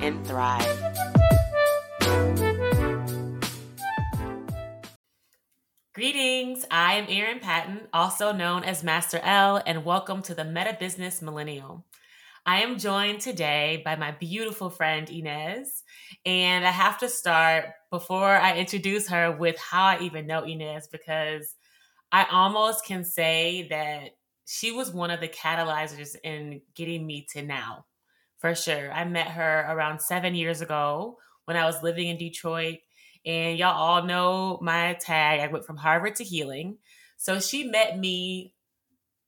and thrive. Greetings, I am Erin Patton, also known as Master L, and welcome to the Meta Business Millennial. I am joined today by my beautiful friend Ines, and I have to start before I introduce her with how I even know Ines because I almost can say that she was one of the catalyzers in getting me to now, for sure. I met her around seven years ago when I was living in Detroit. And y'all all know my tag. I went from Harvard to healing. So she met me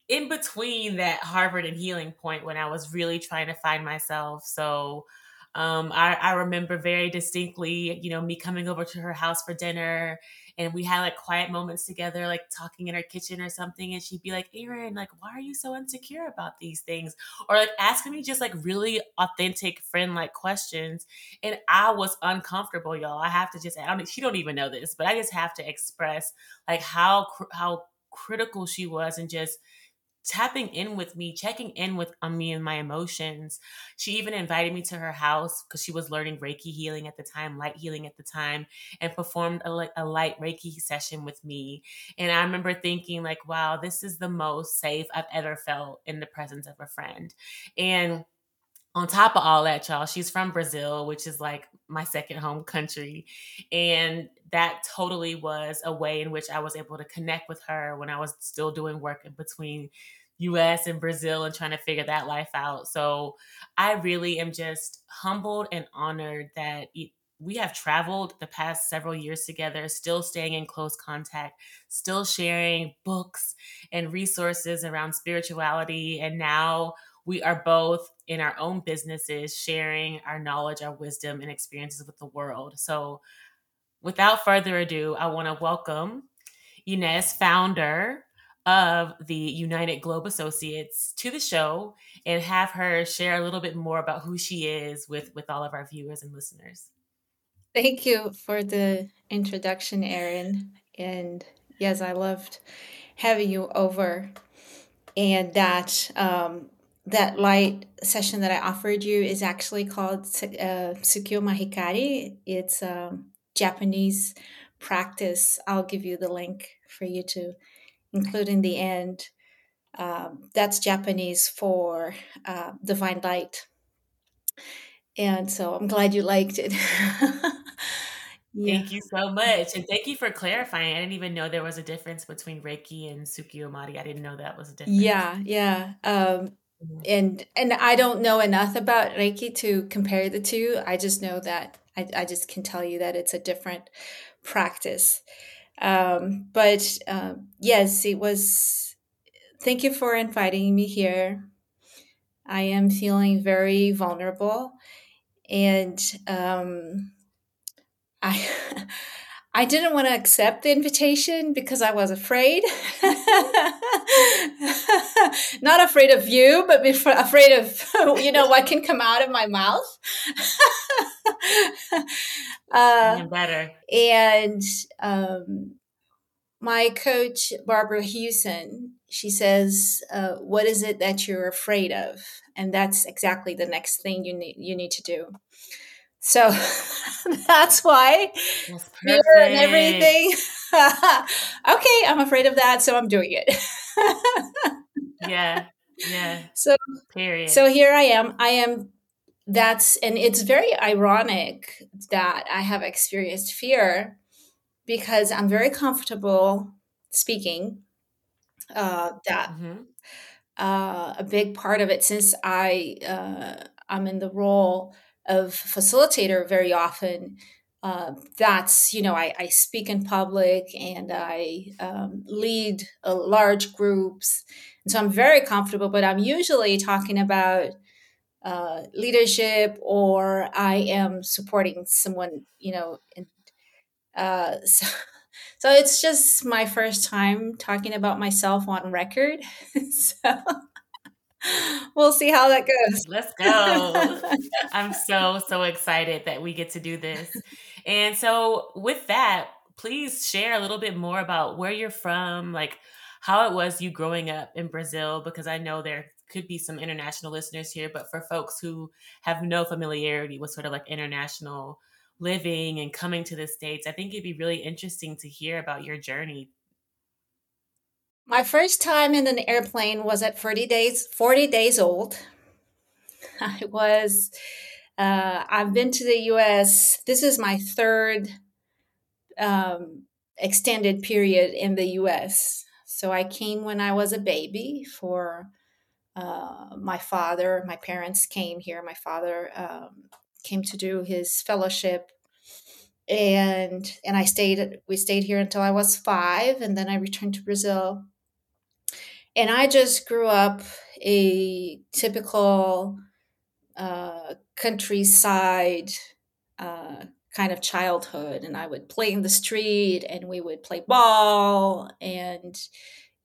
in between that Harvard and healing point when I was really trying to find myself. So um, I, I remember very distinctly, you know, me coming over to her house for dinner and we had like quiet moments together, like talking in her kitchen or something. And she'd be like, Erin, like, why are you so insecure about these things? Or like asking me just like really authentic friend like questions. And I was uncomfortable, y'all. I have to just, I don't, she don't even know this, but I just have to express like how, how critical she was and just tapping in with me, checking in with on me and my emotions. She even invited me to her house because she was learning Reiki healing at the time, light healing at the time, and performed a, a light Reiki session with me. And I remember thinking, like, wow, this is the most safe I've ever felt in the presence of a friend. And on top of all that, y'all, she's from Brazil, which is like my second home country. And that totally was a way in which I was able to connect with her when I was still doing work in between US and Brazil and trying to figure that life out. So I really am just humbled and honored that we have traveled the past several years together, still staying in close contact, still sharing books and resources around spirituality. And now we are both in our own businesses sharing our knowledge, our wisdom, and experiences with the world. So without further ado, I want to welcome Ines, founder of the United Globe Associates to the show and have her share a little bit more about who she is with with all of our viewers and listeners. Thank you for the introduction, Erin. And yes, I loved having you over. And that um, that light session that I offered you is actually called uh, Sukyo Mahikari. It's a um, Japanese practice. I'll give you the link for you to including the end. Um, that's Japanese for uh, divine light. And so I'm glad you liked it. yeah. Thank you so much. And thank you for clarifying. I didn't even know there was a difference between Reiki and Tsukiyomi. I didn't know that was a difference. Yeah, yeah. Um, mm-hmm. and and I don't know enough about Reiki to compare the two. I just know that I, I just can tell you that it's a different practice. Um, but uh, yes, it was. Thank you for inviting me here. I am feeling very vulnerable, and um, I. I didn't want to accept the invitation because I was afraid. Not afraid of you, but afraid of you know what can come out of my mouth. uh, better. And um, my coach, Barbara Huson, she says, uh, "What is it that you're afraid of?" And that's exactly the next thing you need you need to do. So that's why that's fear and everything. okay, I'm afraid of that, so I'm doing it. yeah, yeah. So period. So here I am. I am. That's and it's very ironic that I have experienced fear because I'm very comfortable speaking. Uh, that mm-hmm. uh, a big part of it since I uh, I'm in the role of facilitator very often. Uh, that's you know I, I, speak in public and I um, lead uh, large groups, and so I'm very comfortable. But I'm usually talking about uh, leadership or I am supporting someone, you know. And, uh, so, so it's just my first time talking about myself on record. so we'll see how that goes. Let's go. I'm so, so excited that we get to do this. And so, with that, please share a little bit more about where you're from, like how it was you growing up in Brazil, because I know there could be some international listeners here, but for folks who have no familiarity with sort of like international living and coming to the States, I think it'd be really interesting to hear about your journey. My first time in an airplane was at 40 days, 40 days old. I was, uh, I've been to the US. This is my third um, extended period in the US. So I came when I was a baby for uh, my father. My parents came here. My father um, came to do his fellowship and and I stayed we stayed here until I was 5 and then I returned to Brazil. And I just grew up a typical uh, countryside uh, kind of childhood and I would play in the street and we would play ball and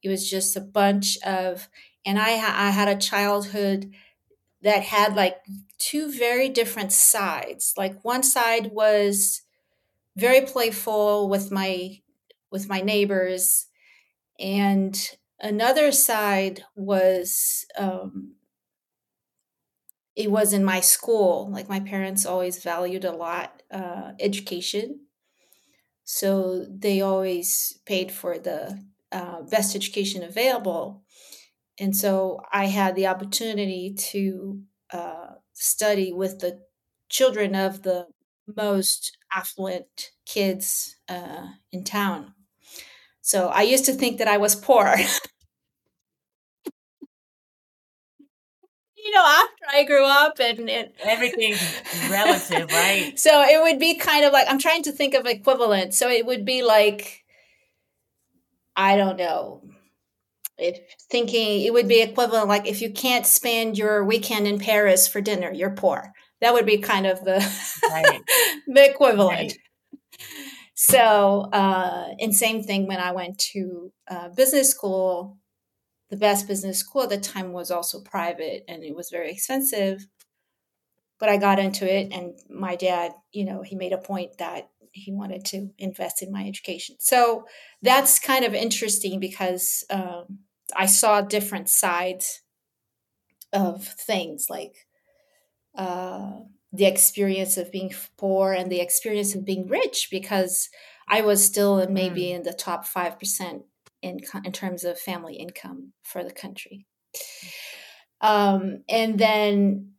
it was just a bunch of and I I had a childhood that had like two very different sides. Like one side was very playful with my with my neighbors and another side was um, it was in my school. Like my parents always valued a lot uh, education, so they always paid for the uh, best education available. And so I had the opportunity to uh, study with the children of the most affluent kids uh, in town. So I used to think that I was poor. you know, after I grew up and, and everything's relative, right? So it would be kind of like I'm trying to think of equivalent. So it would be like I don't know. If thinking it would be equivalent like if you can't spend your weekend in Paris for dinner, you're poor. That would be kind of the right. the equivalent. Right. So, uh, and same thing when I went to uh, business school the best business school at the time was also private and it was very expensive. But I got into it, and my dad, you know, he made a point that he wanted to invest in my education. So that's kind of interesting because um, I saw different sides of things like uh, the experience of being poor and the experience of being rich because I was still maybe mm. in the top 5% in in terms of family income for the country. Um, and then,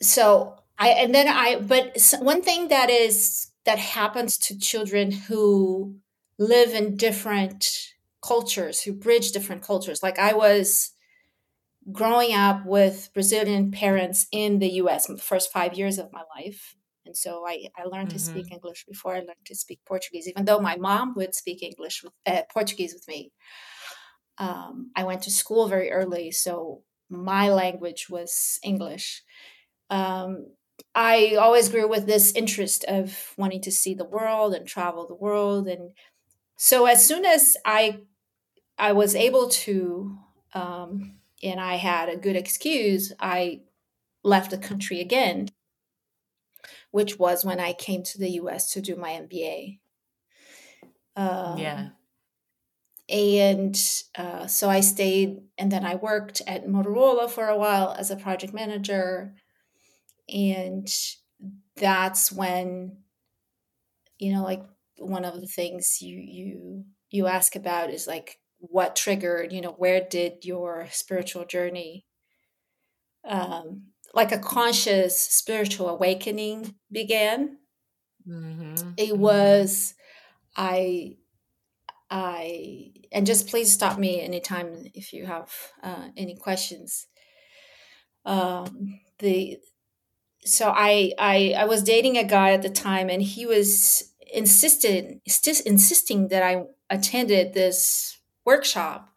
so I and then I. But one thing that is that happens to children who live in different cultures, who bridge different cultures. Like I was growing up with Brazilian parents in the US the first five years of my life. And so I, I learned mm-hmm. to speak. English before I learned to speak Portuguese, even though my mom would speak English with uh, Portuguese with me. Um, I went to school very early, so my language was English. Um, I always grew with this interest of wanting to see the world and travel the world, and so as soon as I I was able to, um, and I had a good excuse, I left the country again which was when I came to the US to do my MBA. Um, yeah. And uh, so I stayed, and then I worked at Motorola for a while as a project manager. And that's when, you know, like one of the things you you you ask about is like what triggered, you know, where did your spiritual journey um, like a conscious spiritual awakening began. Mm-hmm. It mm-hmm. was I I and just please stop me anytime if you have uh, any questions. Um, the so I, I I was dating a guy at the time, and he was insisted st- insisting that I attended this workshop,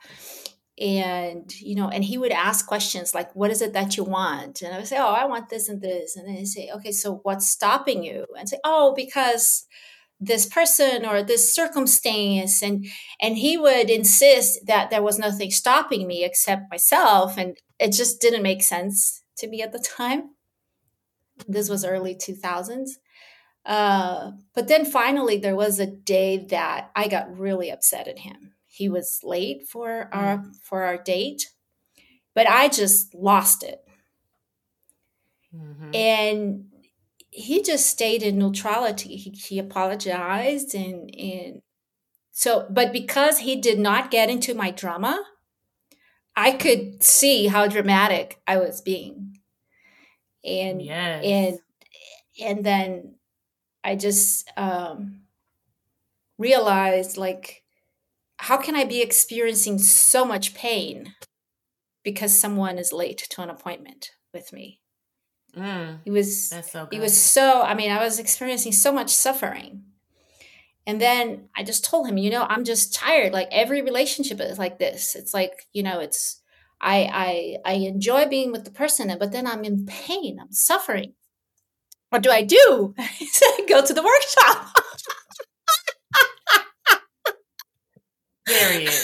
and you know and he would ask questions like what is it that you want? And i would say oh i want this and this. And then he'd say okay so what's stopping you? And say oh because this person or this circumstance. And and he would insist that there was nothing stopping me except myself. And it just didn't make sense to me at the time. This was early 2000s uh, but then finally there was a day that i got really upset at him he was late for our mm. for our date but i just lost it mm-hmm. and he just stayed in neutrality. He, he apologized and and so but because he did not get into my drama, I could see how dramatic I was being. And yes. and and then I just um realized like how can I be experiencing so much pain because someone is late to an appointment with me? Mm, it was so it was so I mean I was experiencing so much suffering. And then I just told him, you know, I'm just tired. Like every relationship is like this. It's like, you know, it's I I I enjoy being with the person, but then I'm in pain. I'm suffering. What do I do? Go to the workshop. Period.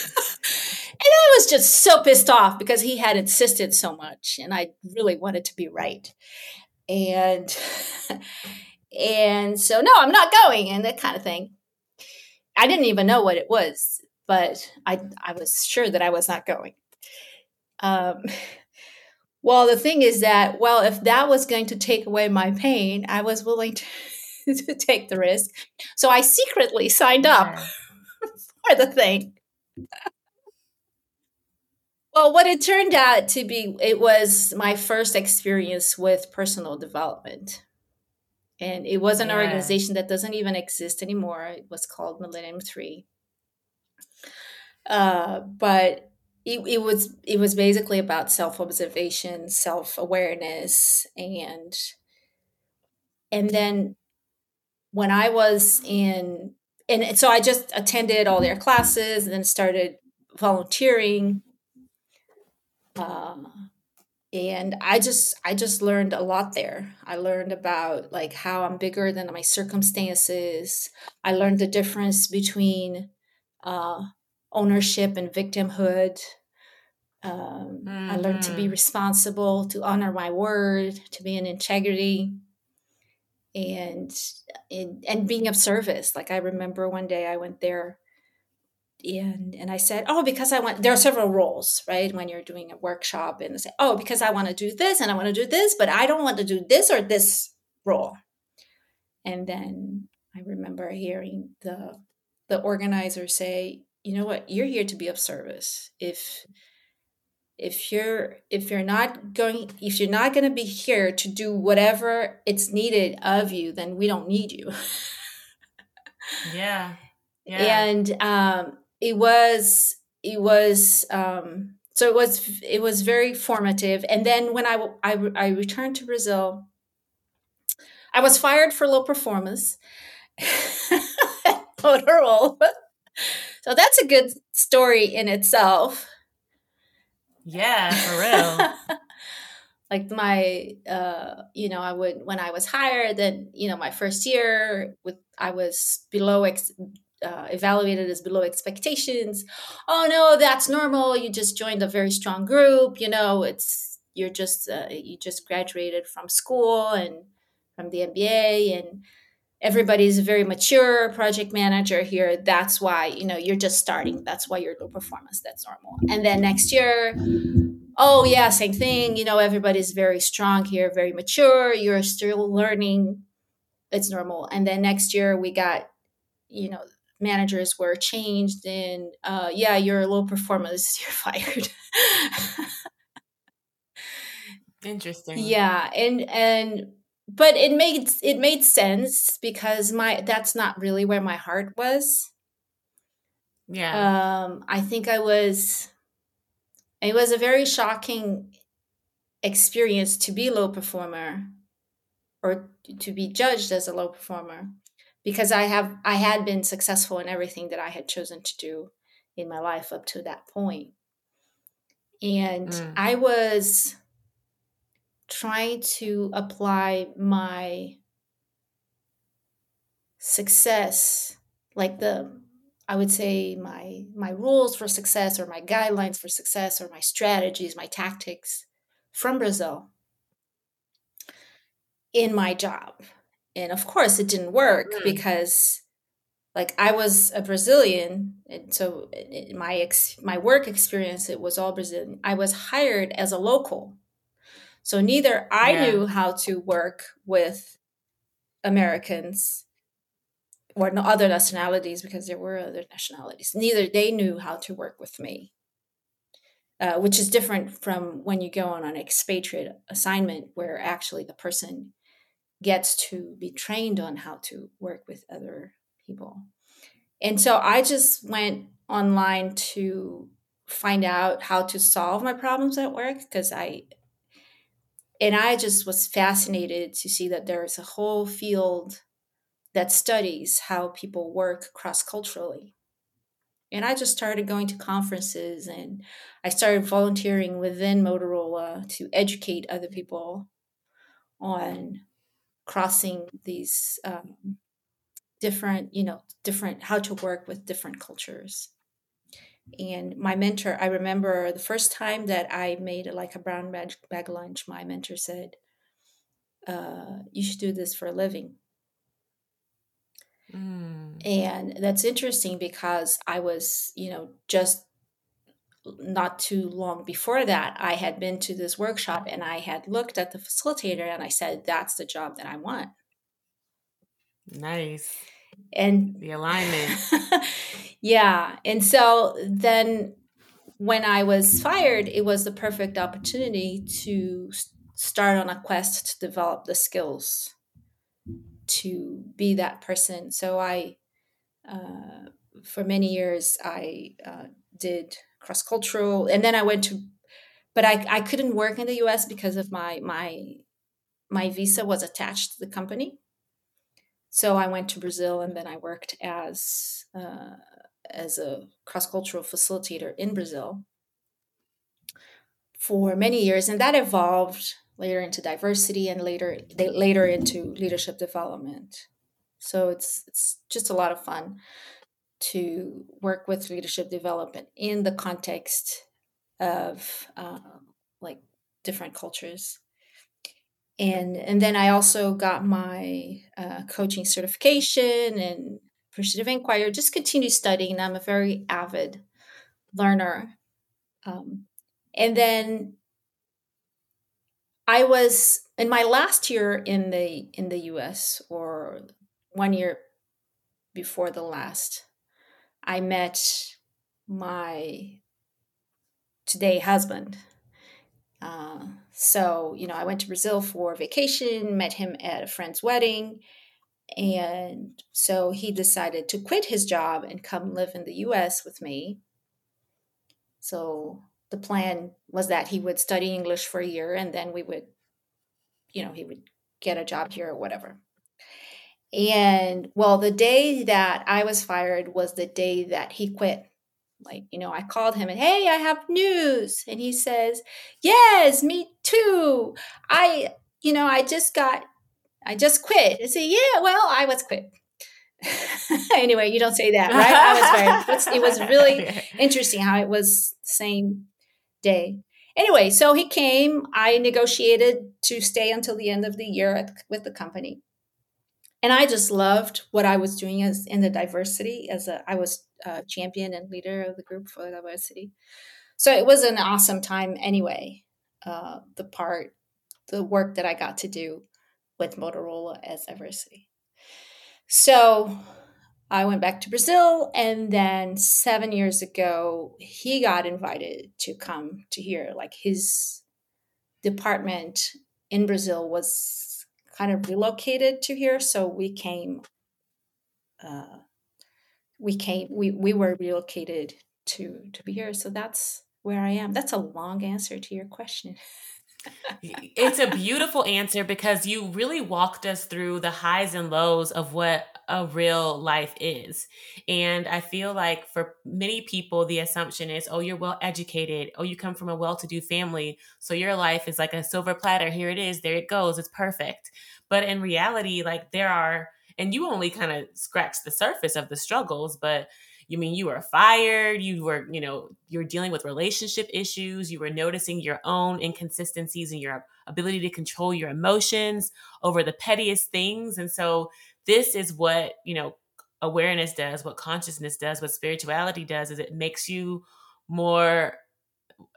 And I was just so pissed off because he had insisted so much and I really wanted to be right. And and so no, I'm not going and that kind of thing. I didn't even know what it was, but I I was sure that I was not going. Um well, the thing is that, well, if that was going to take away my pain, I was willing to, to take the risk. So I secretly signed up for the thing. Well, what it turned out to be, it was my first experience with personal development. And it was an yeah. organization that doesn't even exist anymore. It was called Millennium 3. Uh, but it, it was it was basically about self-observation, self-awareness, and and then when I was in and so I just attended all their classes and then started volunteering um, and i just i just learned a lot there i learned about like how i'm bigger than my circumstances i learned the difference between uh, ownership and victimhood um, mm-hmm. i learned to be mm-hmm. responsible to honor my word to be in integrity and and, and being of service like i remember one day i went there and and I said, oh, because I want. There are several roles, right? When you're doing a workshop, and say, oh, because I want to do this and I want to do this, but I don't want to do this or this role. And then I remember hearing the the organizer say, you know what, you're here to be of service. If if you're if you're not going if you're not going to be here to do whatever it's needed of you, then we don't need you. yeah. Yeah. And um, it was it was um, so it was it was very formative. And then when I, I I returned to Brazil, I was fired for low performance. Motorola. So that's a good story in itself. Yeah, for real. like my uh you know i would when i was hired then you know my first year with i was below ex- uh, evaluated as below expectations. Oh no, that's normal. You just joined a very strong group. You know, it's you're just uh, you just graduated from school and from the MBA and everybody's a very mature project manager here. That's why you know you're just starting. That's why you're low performance. That's normal. And then next year. Oh yeah, same thing. You know, everybody's very strong here, very mature. You're still learning. It's normal. And then next year we got, you know, managers were changed and uh, yeah you're a low performance you're fired interesting yeah and and but it made it made sense because my that's not really where my heart was yeah um i think i was it was a very shocking experience to be low performer or to be judged as a low performer because I have I had been successful in everything that I had chosen to do in my life up to that point. And Mm. I was trying to apply my success, like the I would say my my rules for success or my guidelines for success or my strategies, my tactics from Brazil in my job. And of course it didn't work Mm. because like I was a Brazilian and so my ex, my work experience it was all Brazilian. I was hired as a local. So neither I Yeah. knew how to work with Americans or no other nationalities because there were other nationalities. Neither they knew how to work with me, uh, which is different from when you go on an expatriate assignment where actually the person gets to be trained on how to work with other people. And so I just went online to find out how to solve my problems at work because I and I just was fascinated to see that there's a whole field that studies how people work cross culturally. And I just started going to conferences and I started volunteering within Motorola to educate other people on crossing these um, different, you know, different, how to work with different cultures. And my mentor, I remember the first time that I made like a brown bag, bag lunch, my mentor said, uh, You should do this for a living. Mm. And that's interesting because I was, you know, just not too long before that, I had been to this workshop and I had looked at the facilitator and I said, that's the job that I want. Nice. And The alignment. yeah. And so then when I was fired, it was the perfect opportunity to start on a quest to develop the skills to be that person. So I, uh, for many years, I uh, did cross cultural, and then I went to, but I, I couldn't work in the U.S. because of my my my visa was attached to the company. So I went to Brazil, and then I worked as uh, as a cross cultural facilitator in Brazil for many years, and that evolved later into diversity and later later into leadership development. So it's it's just a lot of fun to work with leadership development in the context of uh, like different cultures. And and then I also got my uh, coaching certification and appreciative inquiry. Just continue studying. I'm a very avid learner. Um, and then I was in my last year in the in the U.S. or one year before the last. I met my today husband. Uh, so you know, I went to Brazil for vacation, met him at a friend's wedding, and so he decided to quit his job and come live in the U.S. with me. So the plan was that he would study English for a year and then we would, you know, he would get a job here or whatever. And well, the day that I was fired was the day that he quit. Like, you know, I called him and, hey, I have news. And he says, yes, me too. I, you know, I just got, I just quit. I say, yeah, well, I was quit. anyway, you don't say that, right? I was fired. It was really interesting how it was the same day. Anyway, so he came. I negotiated to stay until the end of the year at, with the company, and I just loved what I was doing as in the diversity. As a, I was a champion and leader of the group for diversity, so it was an awesome time. Anyway, uh, the part, the work that I got to do with Motorola as diversity. So I went back to Brazil, and then seven years ago, he got invited to come to here. Like his department in Brazil was kind of relocated to here, so we came. Uh, we came. We we were relocated to to be here. So that's where I am. That's a long answer to your question. it's a beautiful answer because you really walked us through the highs and lows of what a real life is. And I feel like for many people, the assumption is, oh, you're well educated. Oh, you come from a well to do family. So your life is like a silver platter. Here it is. There it goes. It's perfect. But in reality, like there are, and you only kind of scratched the surface of the struggles, but you mean you were fired you were you know you're dealing with relationship issues you were noticing your own inconsistencies in your ability to control your emotions over the pettiest things. And so this is what you know awareness does what consciousness does what spirituality does is it makes you more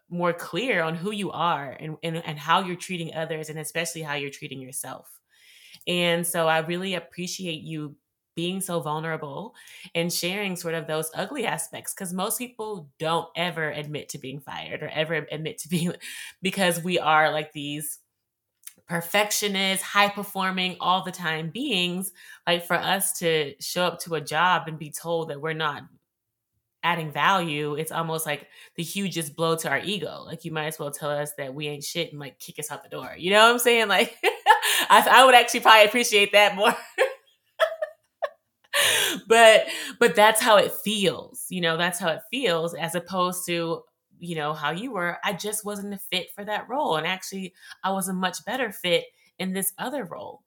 more clear on who you are and, and, and how you're treating others and especially how you're treating yourself and so i really appreciate you being so vulnerable and sharing sort of those ugly aspects because most people don't ever admit to being fired or ever admit to being because we are like these perfectionist, high performing all the time beings, like for us to show up to a job and be told that we're not adding value, it's almost like the hugest blow to our ego. Like you might as well tell us that we ain't shit and like kick us out the door. You know what I'm saying? Like I, I would actually probably appreciate that more. but but that's how it feels. You know, that's how it feels as opposed to you know, how you were, I just wasn't a fit for that role. And actually, I was a much better fit in this other role.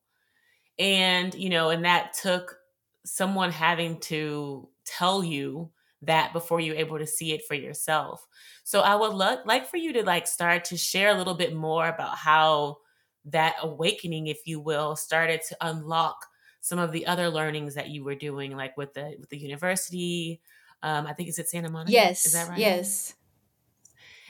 And, you know, and that took someone having to tell you that before you're able to see it for yourself. So I would lo- like for you to like start to share a little bit more about how that awakening, if you will, started to unlock some of the other learnings that you were doing, like with the with the university. Um, I think it's at Santa Monica. Yes. Is that right? Yes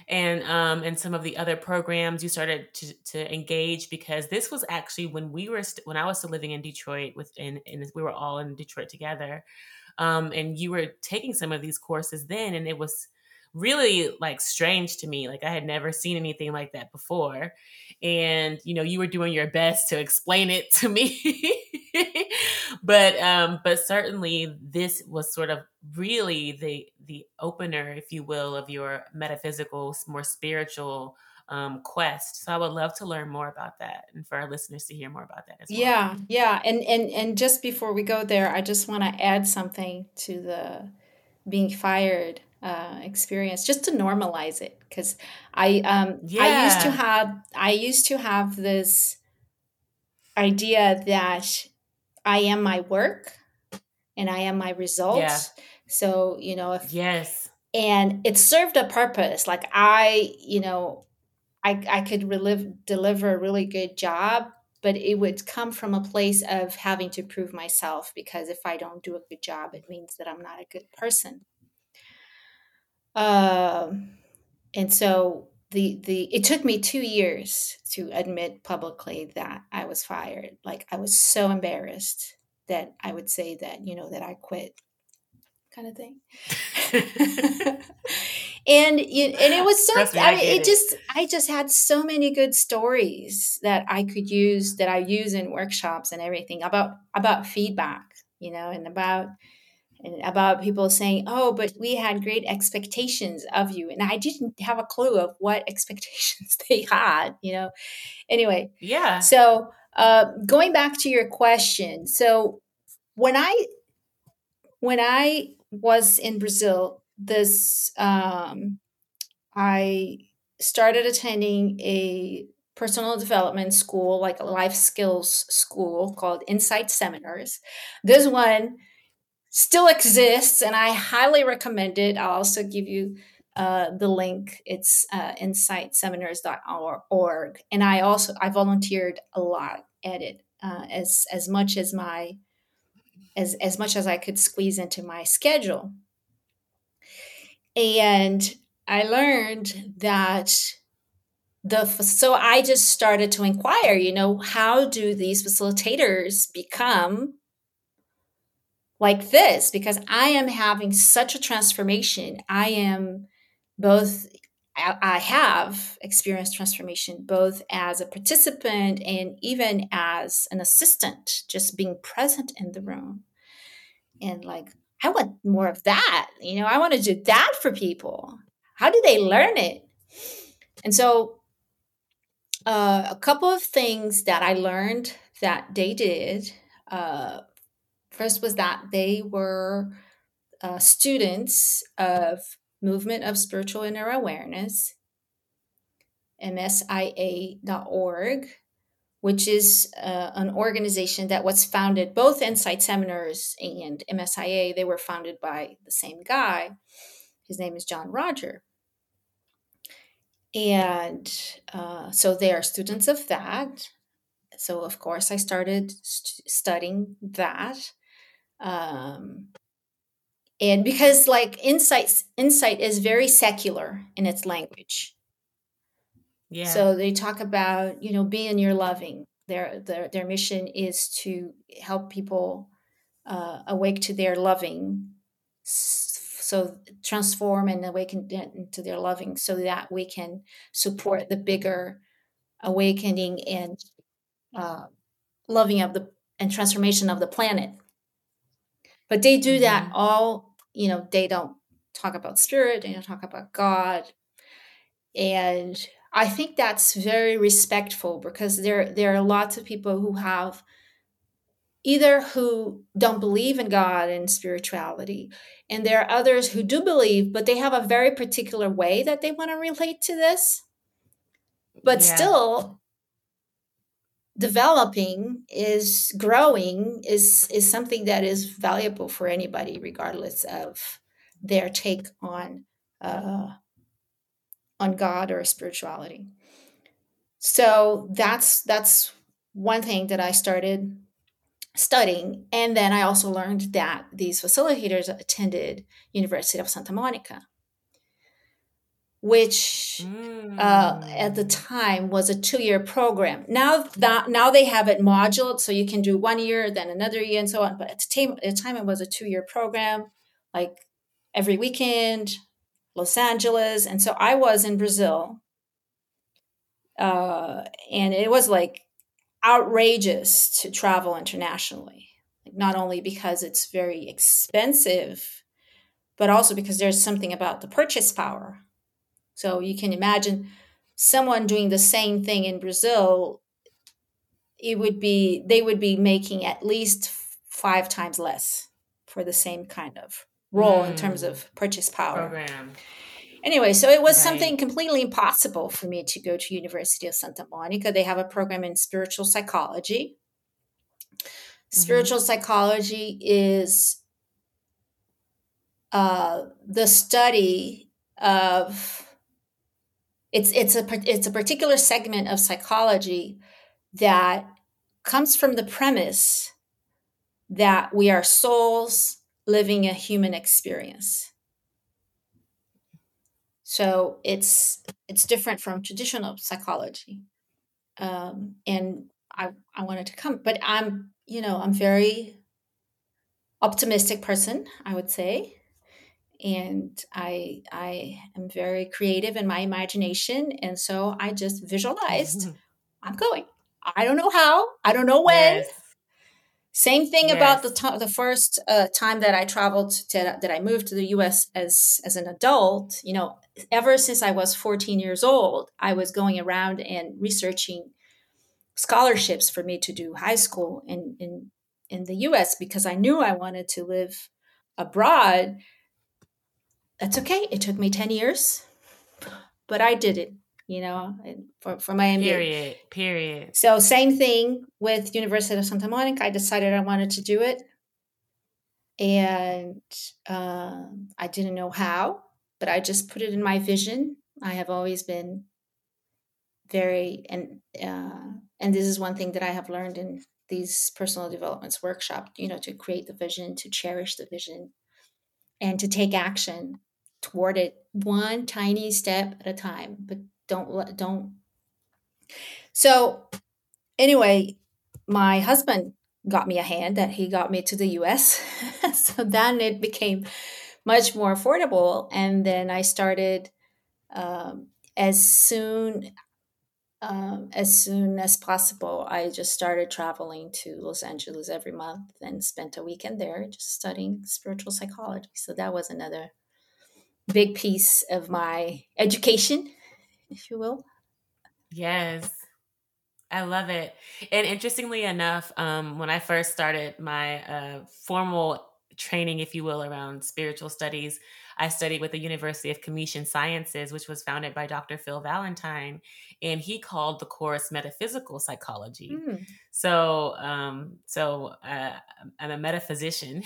and um, and some of the other programs you started to, to engage because this was actually when we were st- when I was still living in Detroit with and, and we were all in Detroit together, um, and you were taking some of these courses then, and it was really like strange to me like i had never seen anything like that before and you know you were doing your best to explain it to me but um but certainly this was sort of really the the opener if you will of your metaphysical more spiritual um, quest. So I would love to learn more about that and for our listeners to hear more about that as well. Yeah, yeah. And and and just before we go there, I just want to add something to the being fired uh, experience just to normalize it because I um yeah. I used to have I used to have this idea that I am my work and I am my result. Yeah. So, you know, if Yes. And it served a purpose. Like I, you know, I I could relive deliver a really good job, but it would come from a place of having to prove myself because if I don't do a good job, it means that I'm not a good person. Um, and so the the it took me two years to admit publicly that I was fired. Like I was so embarrassed that I would say that you know that I quit, kind of thing. and you, and it was so me, I mean, it, it just I just had so many good stories that I could use that I use in workshops and everything about about feedback, you know, and about and about people saying, "Oh, but we had great expectations of you," and I didn't have a clue of what expectations they had. You know. Anyway. Yeah. So uh, going back to your question, so when I when I was in Brazil, this um, I started attending a personal development school, like a life skills school called Insight Seminars. This one still exists and I highly recommend it. I'll also give you uh, the link. It's uh, insightseminars.org. And I also, I volunteered a lot at it uh, as, as much as my, as, as much as I could squeeze into my schedule. And I learned that the so I just started to inquire, you know, how do these facilitators become like this because I am having such a transformation. I am both, I have experienced transformation both as a participant and even as an assistant, just being present in the room. And like, I want more of that. You know, I want to do that for people. How do they learn it? And so uh, a couple of things that I learned that they did. Uh, first was that they were uh, students of Movement of Spiritual Inner Awareness, msia.org, which is uh, an organization that was founded both Insight Seminars and MSIA. They were founded by the same guy. His name is John-Roger. And uh, so they are students of that. So, of course, I started st- studying that. Um, and because like insights insight is very secular in its language. Yeah. So they talk about you know being your loving. Their their, their mission is to help people uh, awake to their loving so transform and awaken into their loving so that we can support the bigger awakening and uh, loving of the and transformation of the planet but they do that mm-hmm. all you know they don't talk about spirit they don't talk about god and i think that's very respectful because there there are lots of people who have either who don't believe in god and spirituality and there are others who do believe but they have a very particular way that they want to relate to this but yeah. still developing is growing is is something that is valuable for anybody regardless of their take on uh, on god or spirituality. So that's that's one thing that i started studying. And then i also learned that these facilitators attended university of santa monica which mm. uh, at the mm. time was a two-year program. Now that now they have it moduled, so you can do one year, then another year, and so on. But at the time, at the time it was a two-year program, like every weekend, Los Angeles, and so I was in Brazil, uh, and it was like outrageous to travel internationally. Like not only because it's very expensive, but also because there's something about the purchase power so you can imagine someone doing the same thing in Brazil, it would be they would be making at least five times less for the same kind of role mm. in terms of mm. purchase power. Program. Anyway, so it was right. something completely impossible for me to go to University of Santa Monica. They have a program in spiritual psychology. Mm-hmm. Spiritual psychology is uh, the study of it's it's a it's a particular segment of psychology that comes from the premise that we are souls living a human experience. So it's it's different from traditional psychology. Um, and i i wanted to come but i'm you know i'm very optimistic person i would say and I I am very creative in my imagination, and so I just visualized mm-hmm. I'm going. I don't know how. I don't know when. Yes. Same thing yes. about the t- the first uh, time that I traveled to that I moved to the U.S. as as an adult. You know, ever since I was 14 years old, I was going around and researching scholarships for me to do high school in in in the U.S. because I knew I wanted to live abroad that's okay. It took me 10 years, but I did it, you know, for, for my MBA. Period. Period. So same thing with University of Santa Monica. I decided I wanted to do it. And uh, I didn't know how, but I just put it in my vision. I have always been very and uh, and this is one thing that I have learned in these personal developments workshop. You know, to create the vision, to cherish the vision, and to take action toward it one tiny step at a time but don't let don't so anyway my husband got me a hand that he got me to the US so then it became much more affordable and then I started um, as soon um, as soon as possible, I just started traveling to Los Angeles every month and spent a weekend there just studying spiritual psychology. So that was another big piece of my education, if you will. Yes. I love it. And interestingly enough, um, when I first started my uh, formal training, if you will, around spiritual studies, I studied with the University of Kemetian Sciences, which was founded by Dr. Phil Valentine, and he called the course metaphysical psychology. Mm. So, um, so uh, I'm a metaphysician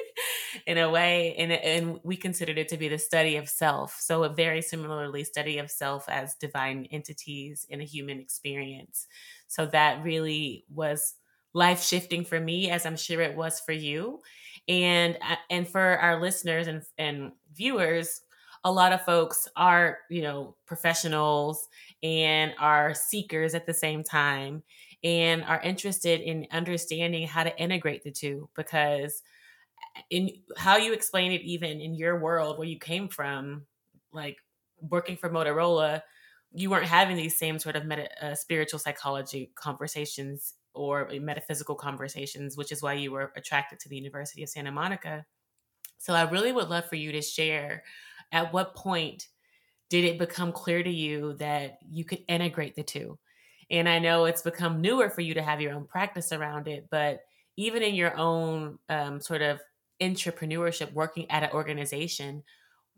in a way, and, and we considered it to be the study of self. So, a very similarly study of self as divine entities in a human experience. So that really was life shifting for me, as I'm sure it was for you and uh, and for our listeners and and viewers a lot of folks are you know professionals and are seekers at the same time and are interested in understanding how to integrate the two because uh, in how you explain it even in your world where you came from like working for motorola you weren't having these same sort of meta, uh, spiritual psychology conversations or metaphysical conversations, which is why you were attracted to the University of Santa Monica. So I really would love for you to share at what point did it become clear to you that you could integrate the two? And I know it's become newer for you to have your own practice around it, but even in your own um, sort of entrepreneurship, working at an organization,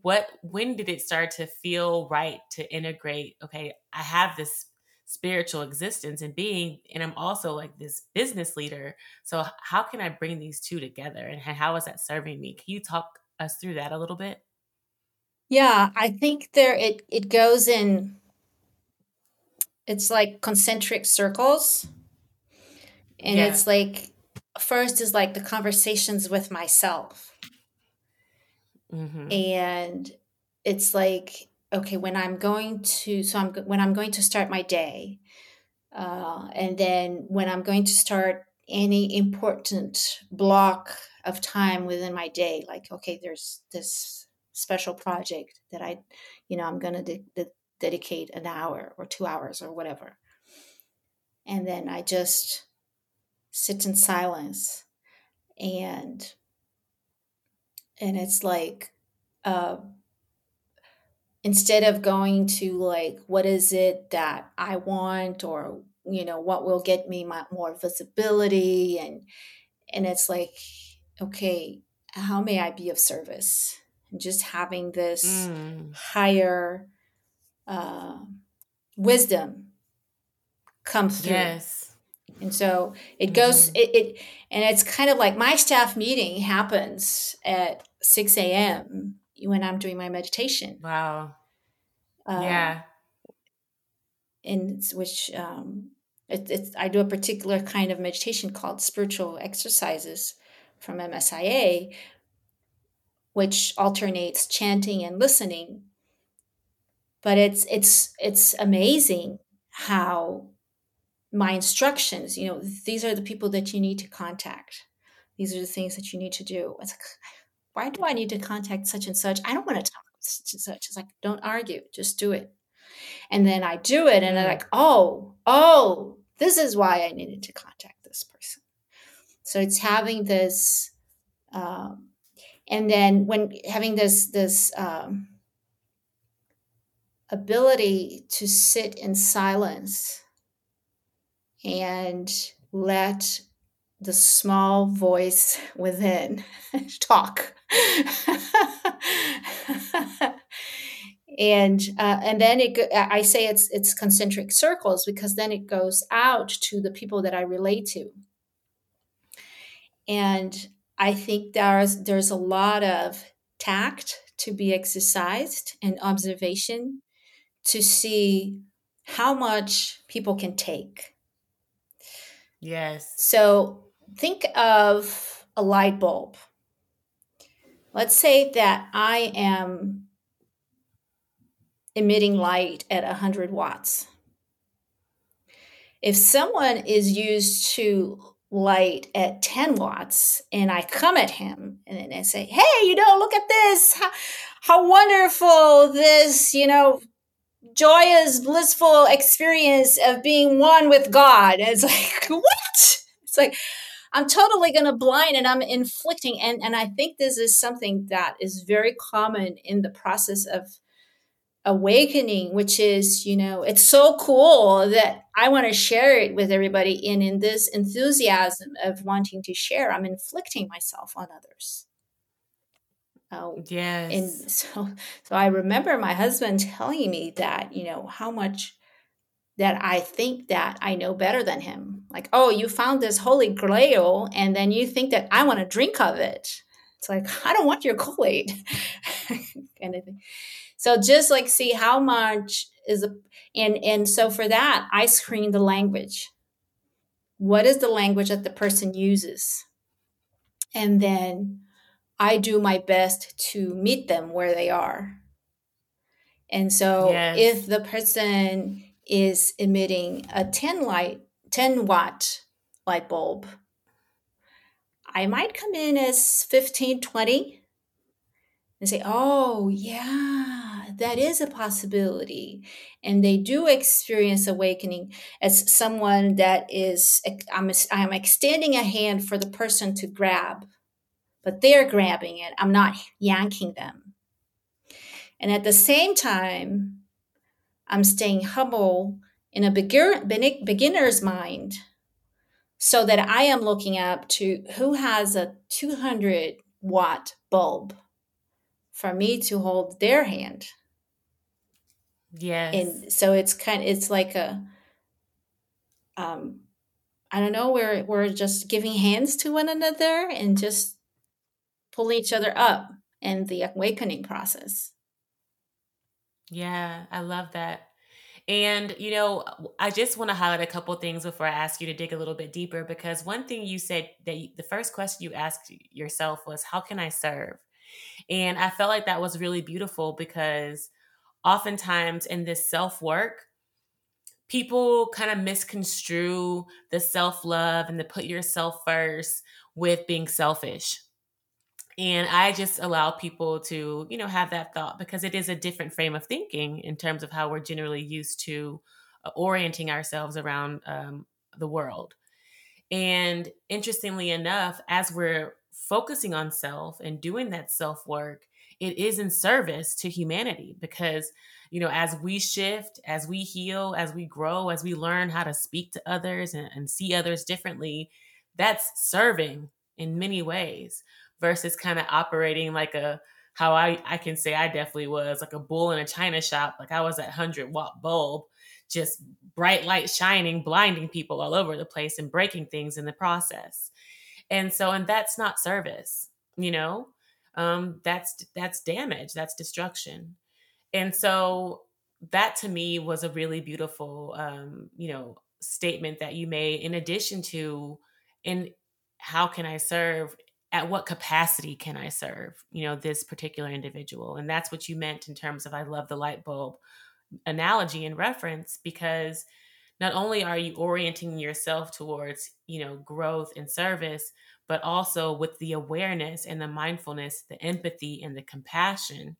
what when did it start to feel right to integrate? Okay, I have this spiritual existence and being and i'm also like this business leader. So how can i bring these two together and how is that serving me? Can you talk us through that a little bit? Yeah i think there it it goes in it's like concentric circles. And yeah. it's like first is like the conversations with myself. Mm-hmm. and it's like okay when i'm going to so i'm when i'm going to start my day uh, and then when i'm going to start any important block of time within my day like okay there's this special project that i you know i'm going to de- de- dedicate an hour or two hours or whatever. And then i just sit in silence and and it's like uh, instead of going to like what is it that i want or you know what will get me my, more visibility and and it's like okay how may i be of service and just having this mm. higher uh, wisdom come through yes and so it goes mm-hmm. it, it and it's kind of like my staff meeting happens at 6 a.m when I'm doing my meditation. Wow. Uh, yeah. In which um, it, it's, I do a particular kind of meditation called spiritual exercises from MSIA, which alternates chanting and listening. But it's it's it's amazing how my instructions, you know, these are the people that you need to contact. These are the things that you need to do. It's like why do I need to contact such and such? I don't want to talk such and such. It's like, don't argue, just do it. And then I do it and I'm mm. like, oh, oh, this is why I needed to contact this person. So it's having this, um, and then when having this this um, ability to sit in silence and let the small voice within talk. And uh, and then it i say it's it's concentric circles because then it goes out to the people that i relate to. And i think there's there's a lot of tact to be exercised and observation to see how much people can take. Yes. So think of a light bulb. Let's say that I am emitting light at 100 watts. If someone is used to light at 10 watts and I come at him and then I say, hey, you know, look at this. How, how wonderful this, you know, joyous, blissful experience of being one with God. And it's like, what? It's like, I'm totally going to blind and I'm inflicting. And, and I think this is something that is very common in the process of awakening which is you know it's so cool that i want to share it with everybody and in this enthusiasm of wanting to share i'm inflicting myself on others Oh, yes and so so i remember my husband telling me that you know how much that i think that i know better than him like oh you found this holy grail and then you think that i want to drink of it it's like i don't want your kool-aid kind of thing so just like see how much is a, and and so for that I screen the language. What is the language that the person uses? And then I do my best to meet them where they are. And so yes. if the person is emitting a 10 light 10 watt light bulb, I might come in as 15 20 and say, "Oh, yeah, that is a possibility. And they do experience awakening as someone that is i'm, I'm extending a hand for the person to grab but they're grabbing it. I'm not yanking them. And at the same time i'm staying humble in a beginner's mind so that i am looking up to who has a 200 watt bulb for me to hold their hand Yes. And so it's kind of, it's like a um I don't know, we're we're just giving hands to one another and just pulling each other up in the awakening process. Yeah, I love that. And, you know, I just want to highlight a couple things before I ask you to dig a little bit deeper because one thing you said that you, the first question you asked yourself was, How can I serve? And I felt like that was really beautiful because oftentimes in this self work, people kind of misconstrue the self love and the put yourself first with being selfish. And I just allow people to, you know, have that thought because it is a different frame of thinking in terms of how we're generally used to uh, orienting ourselves around um, the world. And interestingly enough, as we're focusing on self and doing that self work, it is in service to humanity because you know as we shift as we heal as we grow as we learn how to speak to others and, and see others differently that's serving in many ways versus kind of operating like a how I, I can say I definitely was like a bull in a china shop. Like I was that 100 watt bulb, just bright light shining, blinding people all over the place and breaking things in the process. And so, and that's not service, you know? um, that's that's damage, that's destruction. And so that to me was a really beautiful, um, you know, statement that you made. In addition to, in how can I serve? At what capacity can I serve? You know, this particular individual, and that's what you meant in terms of I love the light bulb analogy and reference because not only are you orienting yourself towards you know growth and service but also with the awareness and the mindfulness, the empathy and the compassion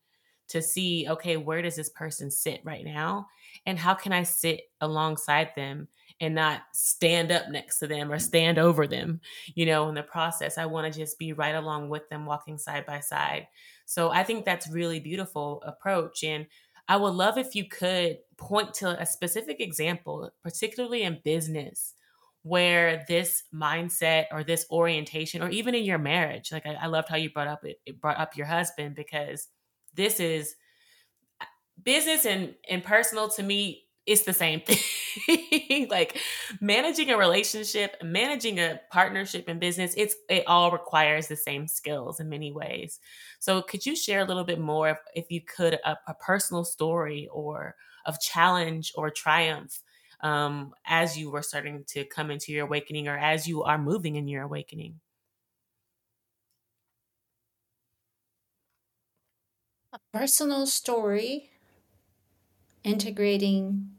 to see, okay, where does this person sit right now? And how can I sit alongside them and not stand up next to them or mm. stand over them, you know, in the process? I want to just be right along with them, walking side by side. So I think that's really beautiful approach. And I would love if you could point to a specific example, particularly in business, where this mindset or this orientation or even in your marriage like i, I loved how you brought up it, it, brought up your husband because this is business and and personal to me it's the same thing like managing a relationship managing a partnership in business it's it all requires the same skills in many ways so could you share a little bit more if, if you could a, a personal story or of challenge or triumph um, as you were starting to come into your awakening or as you are moving in your awakening? A personal story integrating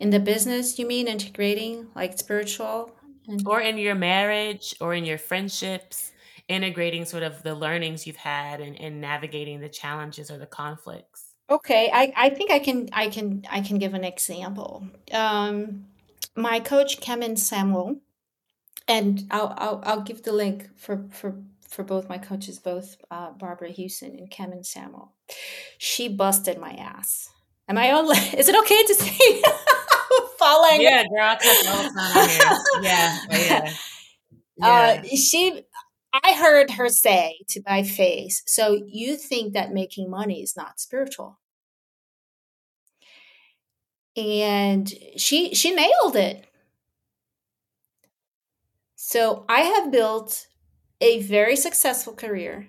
in the business, you mean integrating like spiritual? And- or in your marriage or in your friendships, integrating sort of the learnings you've had and, and navigating the challenges or the conflicts? Okay, I, I think I can I can I can give an example. Um, my coach Kamin Samuel, and I'll, I'll I'll give the link for for for both my coaches, both uh, Barbara Huson and Kamin Samuel. She busted my ass. Am I all? Is it okay to say? Falling. Yeah, girl, all the time here. Yeah, yeah. yeah. Uh, she, I heard her say to my face, "So you think that making money is not spiritual?" And she she nailed it. So I have built a very successful career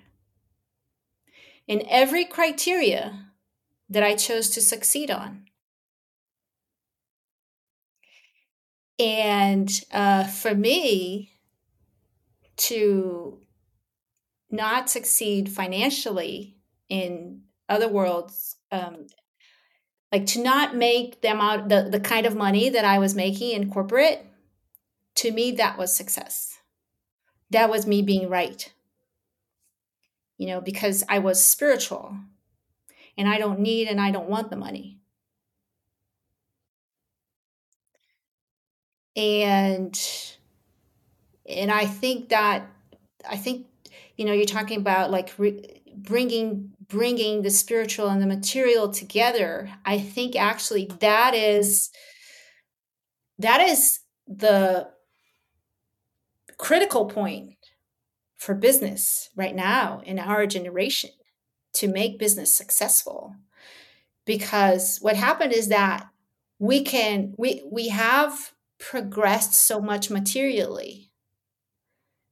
in every criteria that I chose to succeed on. And uh, for me to not succeed financially in other worlds, um, like to not make them out the, the kind of money that I was making in corporate, to me, that was success that was me being right. You know, because I was spiritual and I don't need and I don't want the money. And and I think that I think you know you're talking about like re- bringing bringing the spiritual and the material together. I think actually that is that is the critical point for business right now in our generation to make business successful. Because what happened is that we can we we have progressed so much materially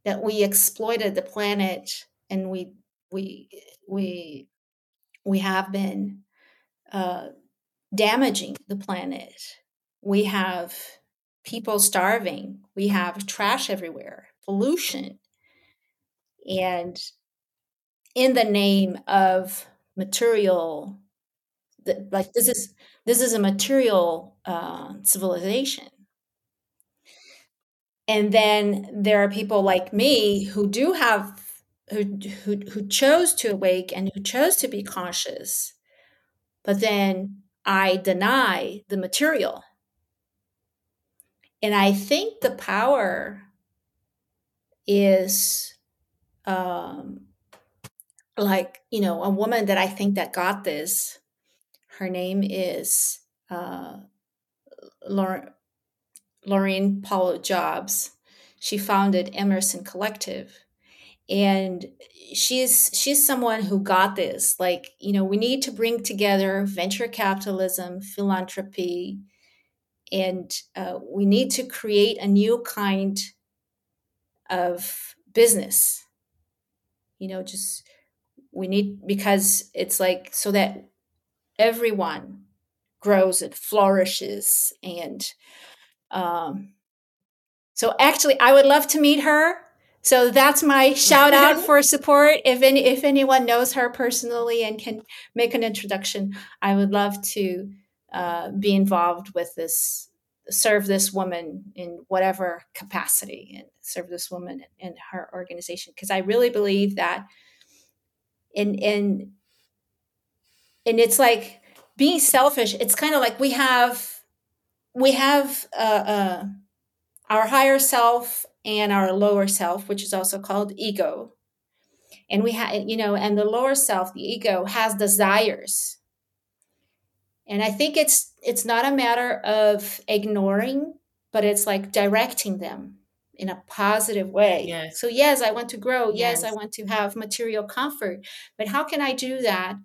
that we exploited the planet and we we we we have been uh, damaging the planet. We have people starving. We have trash everywhere, pollution. And in the name of material, like this is this is a material uh, civilization. And then there are people like me who do have who, who who chose to awake and who chose to be conscious, but then I deny the material and I think the power is um, like, you know, a woman that I think that got this. Her name is uh, Lauren, Laurene Powell Jobs. She founded Emerson Collective. And she's she's someone who got this. Like, you know, we need to bring together venture capitalism, philanthropy, and uh, we need to create a new kind of business. You know just we need because it's like so that everyone grows and flourishes and um, so actually i would love to meet her. So that's my shout out for support. If any if anyone knows her personally and can make an introduction i would love to uh, be involved with this serve this woman in whatever capacity and serve this woman in her organization. Because i really believe that in in and it's like being selfish it's kind of like we have we have uh, uh, our higher self and our lower self which is also called ego. And we have you know and the lower self the ego has desires and i think it's it's not a matter of ignoring but it's like directing them in a positive way yes. so yes i want to grow yes. yes i want to have material comfort but how can i do that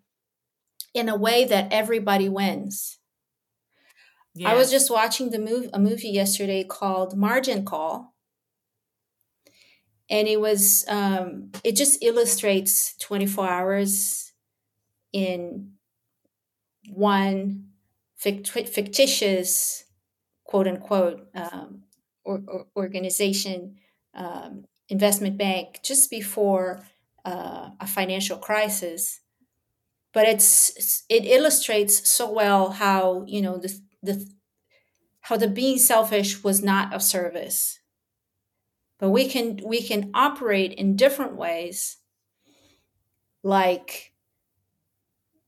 in a way that everybody wins yes. i was just watching the move a movie yesterday called margin call and it was um, it just illustrates 24 hours in one fictitious quote unquote um, or, or organization um, investment bank just before uh, a financial crisis. But it's it illustrates so well how you know the the how the being selfish was not of service. But we can we can operate in different ways like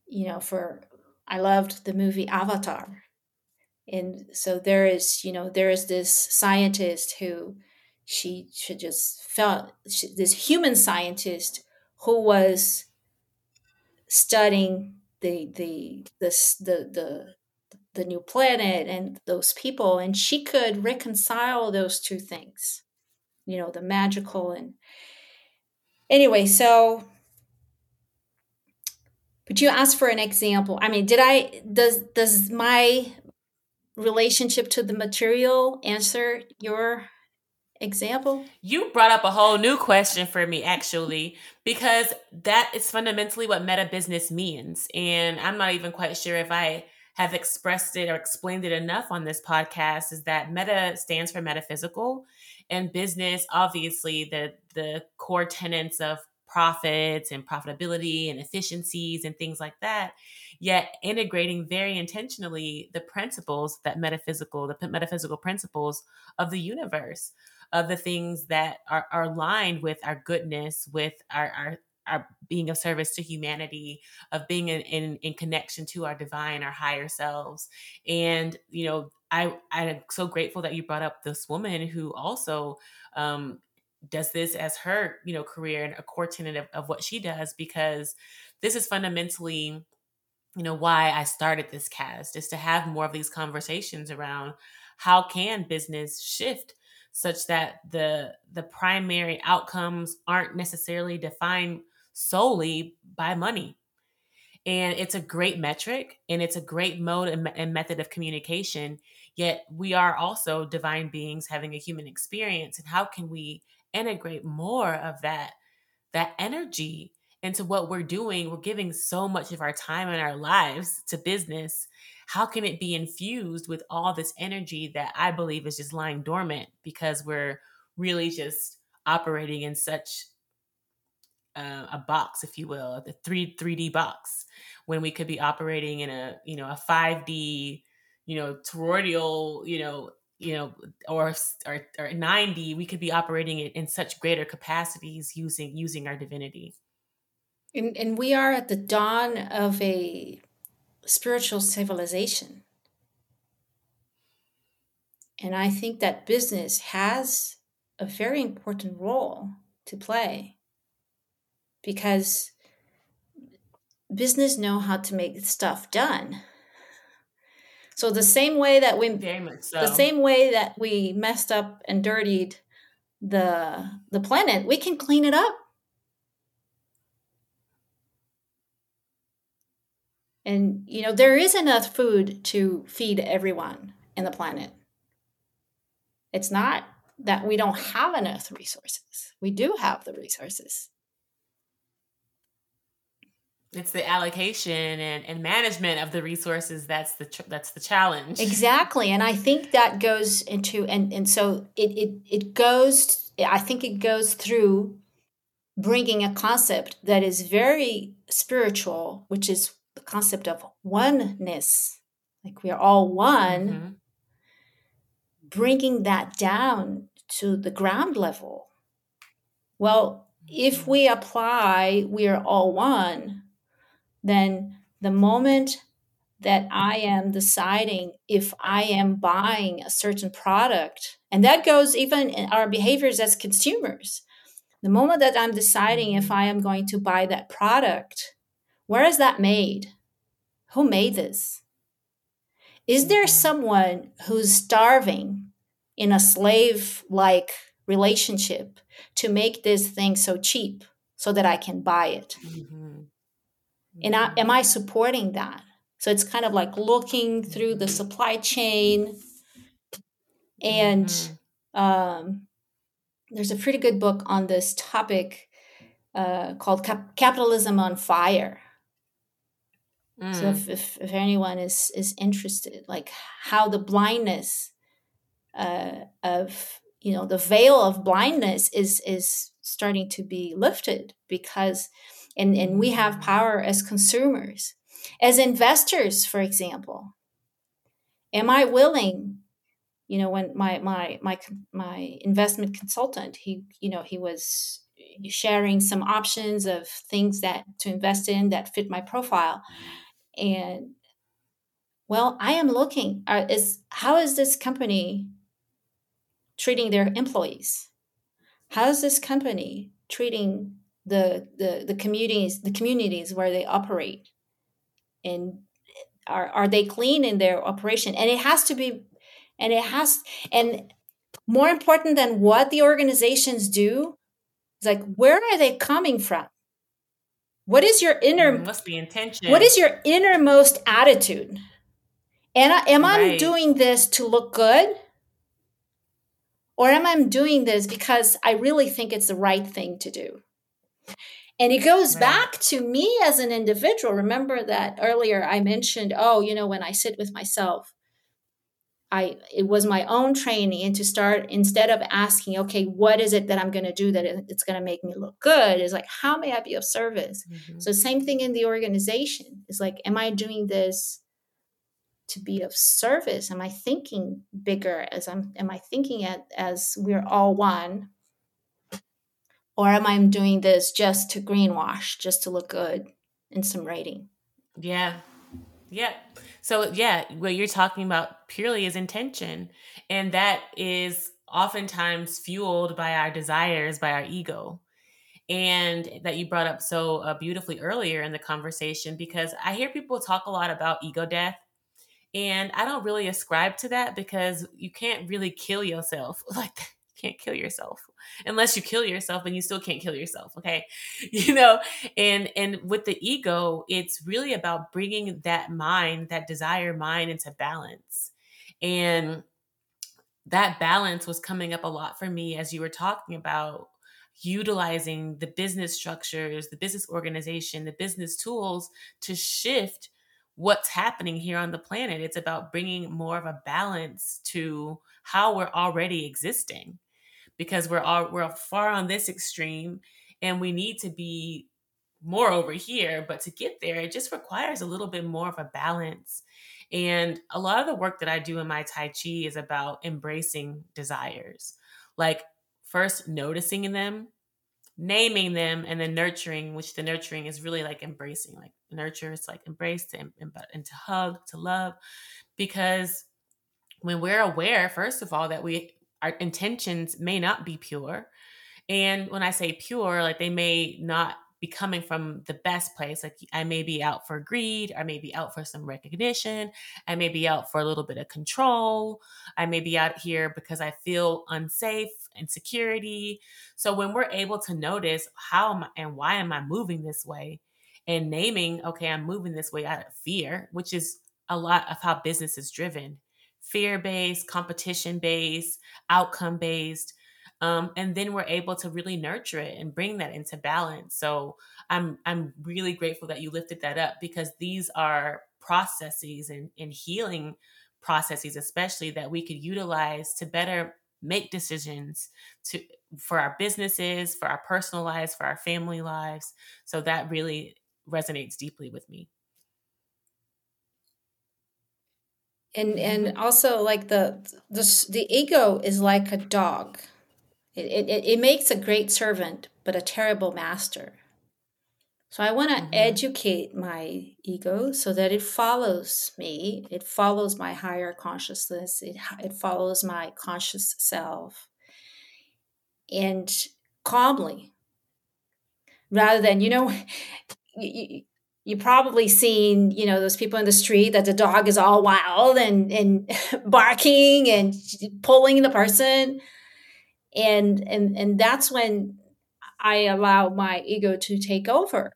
you know for I loved the movie Avatar. And so there is, you know, there is this scientist who she she just felt she, this human scientist who was studying the the this the the the new planet and those people and she could reconcile those two things you know the magical and anyway so but you asked for an example? I mean did i does does my relationship to the material answer your example? You brought up a whole new question for me actually because that is fundamentally what meta business means and i'm not even quite sure if i have expressed it or explained it enough on this podcast is that meta stands for metaphysical and business obviously the the core tenets of profits and profitability and efficiencies and things like that yet integrating very intentionally the principles that metaphysical the metaphysical principles of the universe of the things that are, are aligned with our goodness with our, our our being of service to humanity of being in, in, in connection to our divine our higher selves. And you know i i'm so grateful that you brought up this woman who also um does this as her you know career and a core tenet of, of what she does because this is fundamentally you know why i started this cast is to have more of these conversations around how can business shift such that the the primary outcomes aren't necessarily defined solely by money. And it's a great metric and it's a great mode and, and method of communication. Yet we are also divine beings having a human experience. And how can we integrate more of that, that energy into what we're doing? We're giving so much of our time and our lives to business. How can it be infused with all this energy that I believe is just lying dormant because we're really just operating in such uh, a box, if you will, the three 3D box, when we could be operating in a you know a 5D, you know toroidal, you know you know or or, or 9D, we could be operating it in such greater capacities using using our divinity. And, and we are at the dawn of a spiritual civilization. And I think that business has a very important role to play because business know how to make stuff done. So the same way that we so. the same way that we messed up and dirtied the the planet, we can clean it up. And you know, there is enough food to feed everyone in the planet. It's not that we don't have enough resources. We do have the resources it's the allocation and, and management of the resources that's the that's the challenge. Exactly and i think that goes into and and so it it, it goes i think it goes through bringing a concept that is very spiritual which is the concept of oneness. Like we are all one. Mm-hmm. bringing that down to the ground level. Well if we apply we are all one then the moment that I am deciding if I am buying a certain product, and that goes even in our behaviors as consumers. The moment that I'm deciding if I am going to buy that product, where is that made? Who made this? Is there someone who's starving in a slave like relationship to make this thing so cheap so that I can buy it? Mm-hmm. And I, am I supporting that? So it's kind of like looking through the supply chain. And mm-hmm. um, there's a pretty good book on this topic uh, called Cap- Capitalism on Fire. Mm. So if, if, if, anyone is, is interested, like how the blindness uh, of, you know, the veil of blindness is, is starting to be lifted because and, and we have power as consumers. As investors for example am i willing you know when my my my my investment consultant he you know he was sharing some options of things that to invest in that fit my profile. And well i am looking uh, is how is this company treating their employees? How is this company treating the the the communities the communities where they operate. And are are they clean in their operation? And it has to be and it has and more important than what the organizations do is like where are they coming from? What is your inner Mm, what's the intention? what is your innermost attitude? And I, am i Right. doing this to look good? Or am i doing this because i really think it's the right thing to do and it goes Right. back to me as an individual remember that earlier i mentioned oh you know when i sit with myself I it was my own training and to start instead of asking, okay, what is it that I'm going to do that it's going to make me look good? Is like, how may I be of service? Mhm. So same thing in the organization. It's like, am I doing this to be of service? Am I thinking bigger as I'm am I thinking at as we're all one? Or am I doing this just to greenwash, just to look good in some writing? Yeah. Yeah. So, yeah, what you're talking about purely is intention. And that is oftentimes fueled by our desires, by our ego. And that you brought up so uh, beautifully earlier in the conversation, because I hear people talk a lot about ego death. And I don't really ascribe to that because you can't really kill yourself like that. Can't kill yourself. Unless you kill yourself and you still can't kill yourself okay? You know and and with the ego it's really about bringing that mind that desire mind into balance. And that balance was coming up a lot for me as you were talking about utilizing the business structures the business organization the business tools to shift what's happening here on the planet. It's about bringing more of a balance to how we're already existing because we're all we're far on this extreme and we need to be more over here but to get there it just requires a little bit more of a balance. And a lot of the work that i do in my tai chi is about embracing desires like first noticing them naming them and then nurturing which the nurturing is really like embracing like nurture it's like embrace to, and to hug to love because when we're aware first of all that we our intentions may not be pure. And when I say pure, like they may not be coming from the best place. Like I may be out for greed, I may be out for some recognition, I may be out for a little bit of control, I may be out here because I feel unsafe, insecurity. So when we're able to notice how am I, and why am I moving this way and naming, okay, I'm moving this way out of fear, which is a lot of how business is driven fear based, competition based, outcome based. Um, and then we're able to really nurture it and bring that into balance. So I'm I'm really grateful that you lifted that up because these are processes and, and healing processes, especially that we could utilize to better make decisions to for our businesses, for our personal lives, for our family lives. So that really resonates deeply with me. And and also like the the the ego is like a dog. It, it, it makes a great servant but a terrible master. So i want to Mhm. educate my ego so that it follows me. It follows my higher consciousness. It, it follows my conscious self. And calmly. Rather than you know you, you, probably seen you know those people in the street that the dog is all wild and and barking and pulling the person. And and and that's when i allow my ego to take over.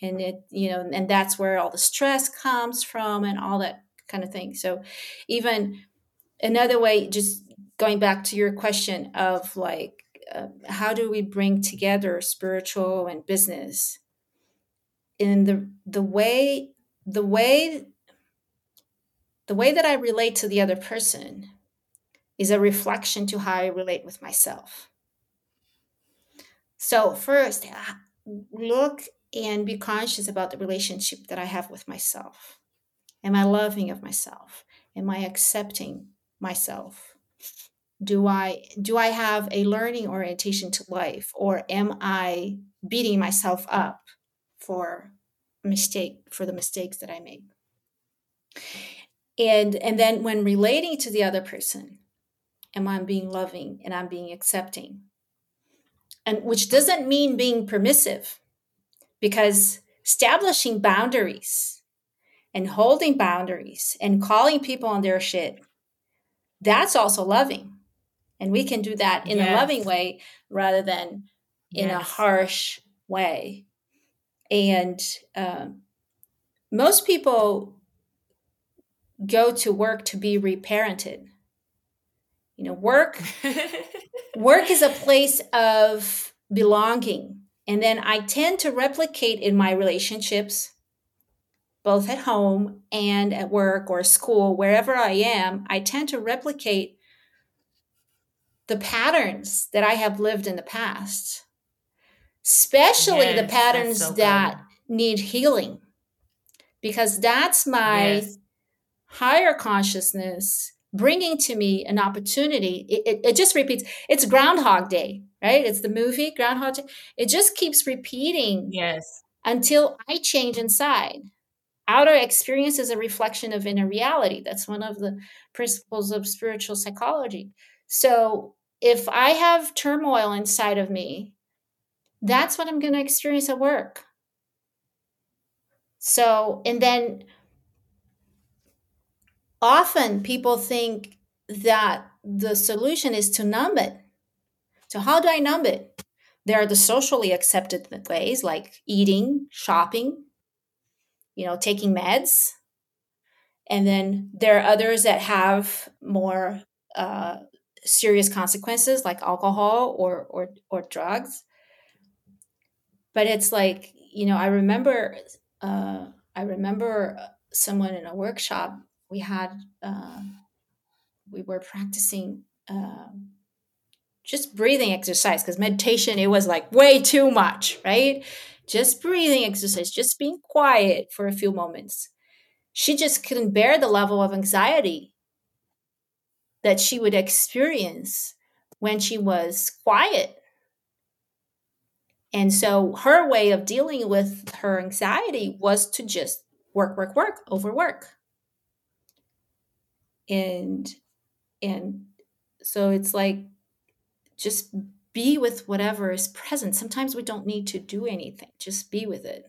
And it you know and that's where all the stress comes from and all that kind of thing. So even another way just going back to your question of like uh, how do we bring together spiritual and business in the the way the way the way that I relate to the other person is a reflection to how I relate with myself. So first, look and be conscious about the relationship that I have with myself. Am I loving of myself? Am I accepting myself? Do I do I have a learning orientation to life or am I beating myself up for mistake for the mistakes that I make? And and then when relating to the other person, am I being loving and I'm being accepting? and which doesn't mean being permissive because establishing boundaries and holding boundaries and calling people on their shit that's also loving and we can do that in yes. a loving way rather than in yes. a harsh way and um, most people go to work to be reparented. You know work work is a place of belonging. And then i tend to replicate in my relationships both at home and at work or school wherever i am i tend to replicate the patterns that i have lived in the past especially yes, the patterns so that need healing because that's my yes. higher consciousness bringing to me an opportunity. It, it, it, just repeats. It's Groundhog Day, right? It's the movie Groundhog Day. It just keeps repeating. Yes. Until I change inside. Outer experience is a reflection of inner reality. That's one of the principles of spiritual psychology. So if I have turmoil inside of me, that's what I'm going to experience at work. So, and then often people think that the solution is to numb it. So, how do I numb it? There are the socially accepted ways like eating, shopping, you know, taking meds. And then there are others that have more uh, serious consequences like alcohol or, or, or drugs. But it's like, you know, I remember, uh, I remember someone in a workshop we had uh, we were practicing uh, just breathing exercise because meditation it was like way too much right? Just breathing exercise just being quiet for a few moments. She just couldn't bear the level of anxiety that she would experience when she was quiet and so her way of dealing with her anxiety was to just work work work overwork. And and so it's like just be with whatever is present. Sometimes we don't need to do anything just be with it.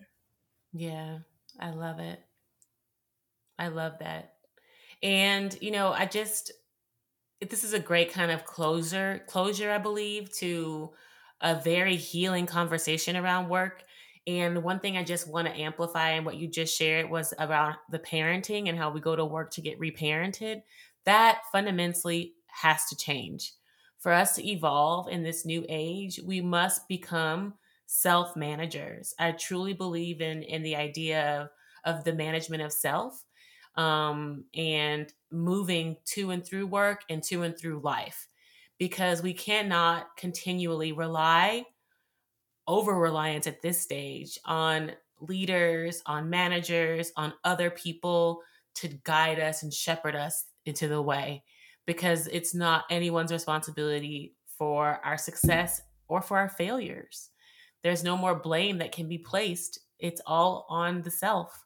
Yeah i love it. I love that. And you know i just this is a great kind of closure closure i believe to a very healing conversation around work and one thing I just want to amplify and what you just shared was about the parenting and how we go to work to get reparented. That fundamentally has to change. For us to evolve in this new age, we must become self managers. I truly believe in in the idea of, of the management of self um, and moving to and through work and to and through life because we cannot continually rely over reliance at this stage on leaders, on managers, on other people to guide us and shepherd us into the way because it's not anyone's responsibility for our success or for our failures. There's no more blame that can be placed. It's all on the self.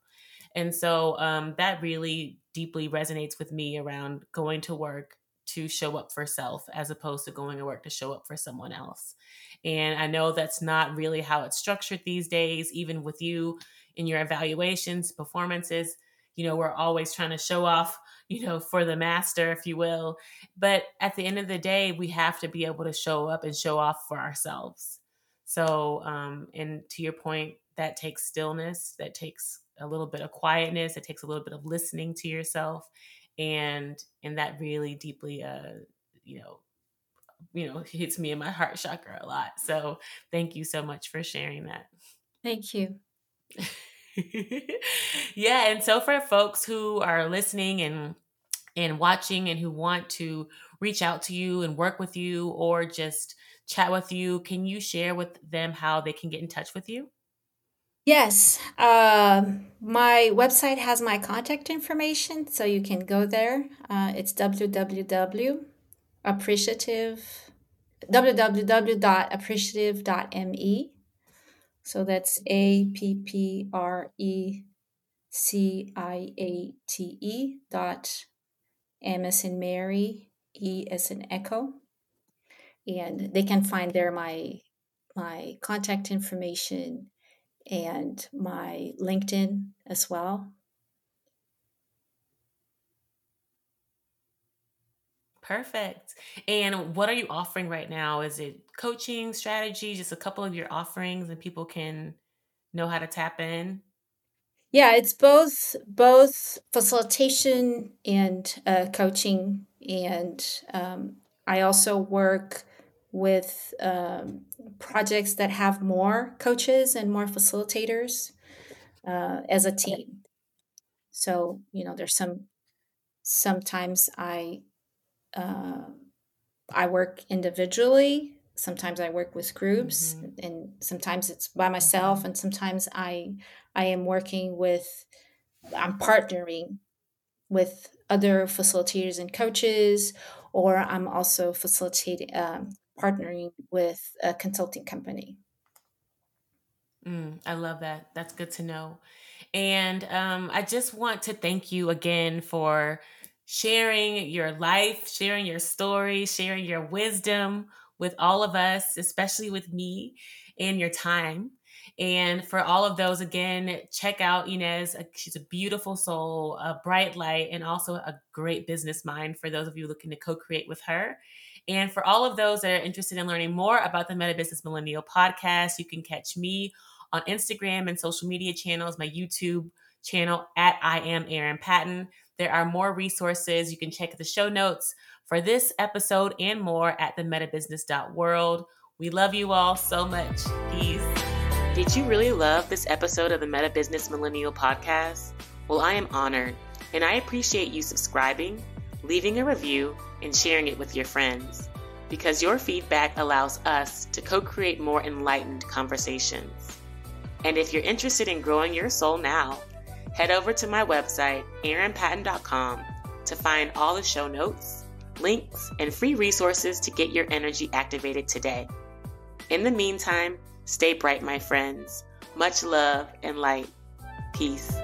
And so um, that really deeply resonates with me around going to work to show up for self as opposed to going to work to show up for someone else. And I know that's not really how it's structured these days, even with you in your evaluations, performances. You know, we're always trying to show off, you know, for the master, if you will. But at the end of the day, we have to be able to show up and show off for ourselves. So, um, and to your point, that takes stillness, that takes a little bit of quietness, it takes a little bit of listening to yourself and and that really deeply uh you know you know hits me in my heart chakra a lot. So thank you so much for sharing that. Thank you. Yeah and so for folks who are listening and and watching and who want to reach out to you and work with you or just chat with you can you share with them how they can get in touch with you Yes, uh, my website has my contact information, so you can go there. Uh, it's www.appreciative www.appreciative.me. So that's A P P R E C I A T E dot M in Mary, E as Echo. And they can find there my my contact information and my LinkedIn as well. Perfect. And what are you offering right now? Is it coaching strategy, just a couple of your offerings, and people can know how to tap in? Yeah, it's both both facilitation and uh, coaching, and um, I also work with um, projects that have more coaches and more facilitators uh, as a team. So you know, there's some sometimes I uh, I work individually. Sometimes I work with groups, mm-hmm. and sometimes it's by myself. Mm-hmm. And sometimes I I am working with I'm partnering with other facilitators and coaches, or I'm also facilitating um, partnering with a consulting company. Mm, I love that. That's good to know. And um, I just want to thank you again for sharing your life, sharing your story, sharing your wisdom with all of us, especially with me, and your time. And for all of those, again, check out Ines. She's a beautiful soul, a bright light, and also a great business mind for those of you looking to co create with her. And for all of those that are interested in learning more about the Meta Business Millennial podcast, you can catch me on Instagram and social media channels, my YouTube channel at I am Erin Patten. There are more resources. You can check the show notes for this episode and more at themetabusiness.world. We love you all so much. Peace. Did you really love this episode of the Meta Business Millennial Podcast? Well, I am honored, and I appreciate you subscribing, leaving a review, and sharing it with your friends because your feedback allows us to co create more enlightened conversations. And if you're interested in growing your soul now, head over to my website, erinpatten.com, to find all the show notes, links, and free resources to get your energy activated today. In the meantime, stay bright, my friends. Much love and light. Peace.